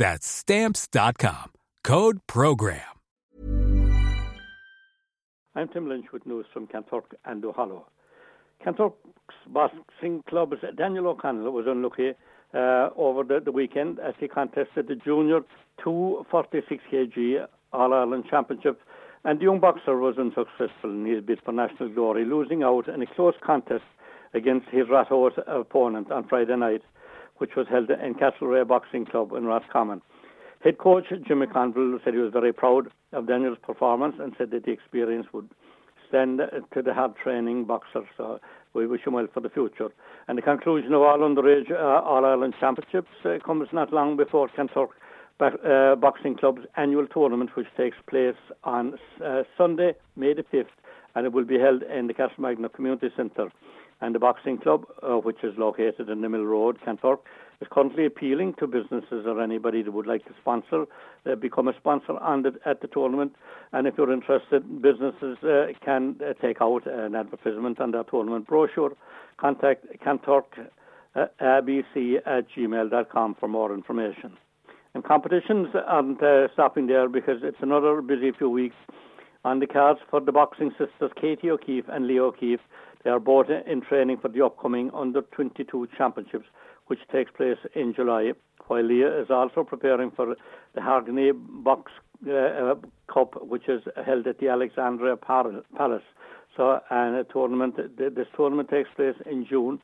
That's Stamps.com. Code PROGRAM. I'm Tim Lynch with news from Kanturk and Duhallow. Kanturk's boxing club's Daniel O'Connell was unlucky uh, over the, the, weekend as he contested the junior 246 kg All Ireland Championship. And the young boxer was unsuccessful in his bid for national glory, losing out in a close contest against his Ratoath opponent on Friday night, which was held in Castlerea Boxing Club in Roscommon. Head coach Jimmy Conville said he was very proud of Daniel's performance and said that the experience would stand to the hard training boxer. So we wish him well for the future. And the conclusion of all underage uh, All Ireland Championships uh, comes not long before Kanturk uh, Boxing Club's annual tournament, which takes place on uh, Sunday, May the 5th, and it will be held in the Castlemagner Community Centre. And the boxing club, uh, which is located in the Mill Road, Kanturk, is currently appealing to businesses or anybody that would like to sponsor, uh, become a sponsor on the, at the tournament. And if you're interested, businesses uh, can uh, take out an advertisement on that tournament brochure. Contact Kanturk uh, abc at gmail.com for more information. And competitions aren't uh, stopping there because it's another busy few weeks on the cards for the boxing sisters Katie O'Keefe and Leah O'Keefe. They are both in training for the upcoming Under 22 Championships which takes place in July, while Leah is also preparing for the Haringey Box uh, uh, Cup, which is held at the Alexandra Palace. So, and a tournament, this tournament takes place in June,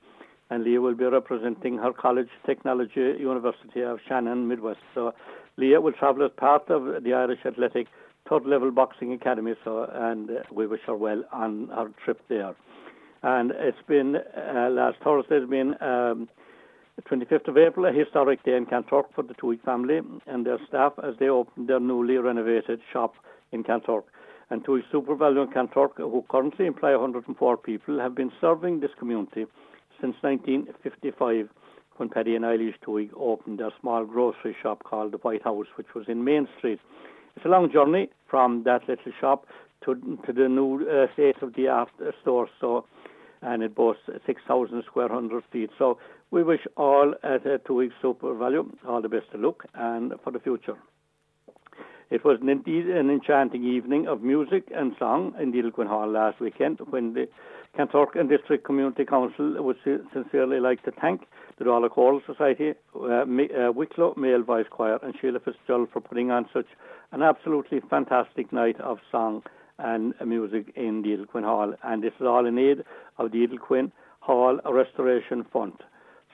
and Leah will be representing her college, Technology University of Shannon, Midwest. So, Leah will travel as part of the Irish Athletic Third Level Boxing Academy. So, and uh, we wish her well on her trip there. And it's been uh, last Thursday. It's been um, 25th of April, a historic day in Kanturk for the Tweed family and their staff as they opened their newly renovated shop in Kanturk. And Tweed SuperValu in Kanturk, who currently employ 104 people, have been serving this community since 1955 when Paddy and Eilish Tweed opened their small grocery shop called the White House, which was in Main Street. It's a long journey from that little shop to, to the new uh, state-of-the-art store. So and it boasts 6,000 square hundred feet. So we wish all at uh, Two Weeks SuperValu all the best of luck and for the future. It was indeed an enchanting evening of music and song in Edel Quinn Hall last weekend when the Kanturk and District Community Council would sincerely like to thank the Duhallow Choral Society, uh, uh, Wicklow Male Voice Choir and Sheila Fitzgerald for putting on such an absolutely fantastic night of song and music in the Edel Quinn Hall. And this is all in aid of the Edel Quinn Hall Restoration Fund.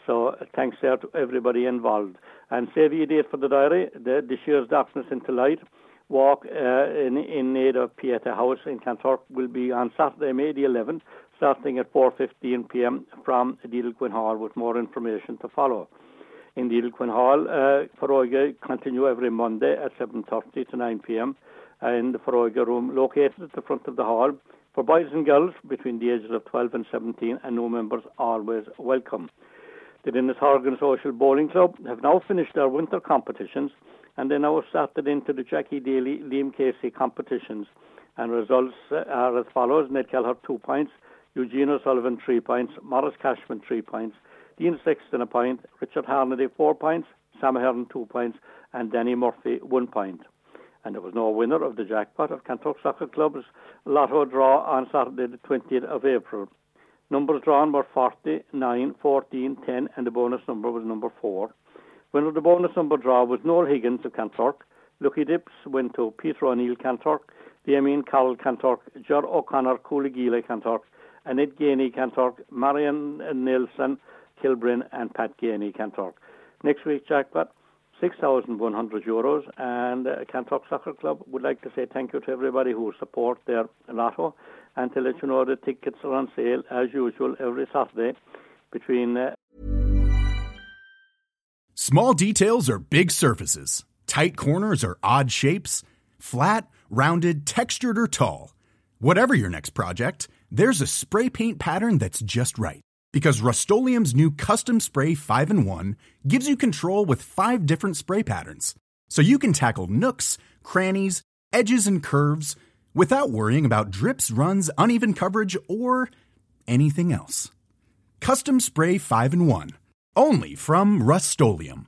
So uh, thanks there to everybody involved. And save you a date for the diary, the, this year's Darkness into Light walk uh, in, in aid of Pieta House in Kanturk will be on Saturday, May the 11th, starting at 4.15 p.m. from the Edel Quinn Hall with more information to follow. In the Edel Quinn Hall, uh, Foróige continue every Monday at 7.30 to 9 p.m in the Foróige room located at the front of the hall. For boys and girls between the ages of 12 and 17 and new members always welcome. The Dennis Horgan Social Bowling Club have now finished their winter competitions And they now started into the Jackie Daly Liam Casey competitions. And results uh, are as follows. Ned Kelleher, two points, Eugene O'Sullivan, three points, Morris Cashman, three points, Dean Sexton, a point, Richard Harnedy, four points, Sam Hearn, two points, and Danny Murphy, one point. And there was no winner of the jackpot of Kanturk Soccer Club's lotto draw on Saturday, the 20th of April. Numbers drawn were 40, 9, 14, 10, and the bonus number was number 4. Winner of the bonus number draw was Noel Higgins of Kanturk. Lucky Dips went to Peter O'Neill Kanturk, Damien Carroll Kanturk, Ger O'Connor Coolagila Kanturk, Annette Gainey Kanturk, Marion Nelson Kilbrin, and Pat Gainey Kanturk. Next week's jackpot, 6,100 euros. And uh, Kanturk Soccer Club would like to say thank you to everybody who support their lotto and to let you know the tickets are on sale as usual every Saturday between. Uh... Small details are big surfaces, tight corners are odd shapes, flat, rounded, textured, or tall. Whatever your next project, there's a spray paint pattern that's just right because Rust-Oleum's new Custom Spray 5 and 1 gives you control with five different spray patterns. So you can tackle nooks, crannies, edges, and curves without worrying about drips, runs, uneven coverage, or anything else. Custom Spray 5 and 1. Only from Rust-Oleum.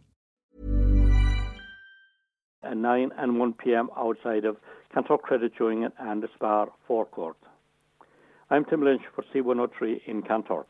At 9 and 1 p.m. outside of Kanturk Credit Union and Spar forecourt. I'm Tim Lynch for C103 in Kanturk.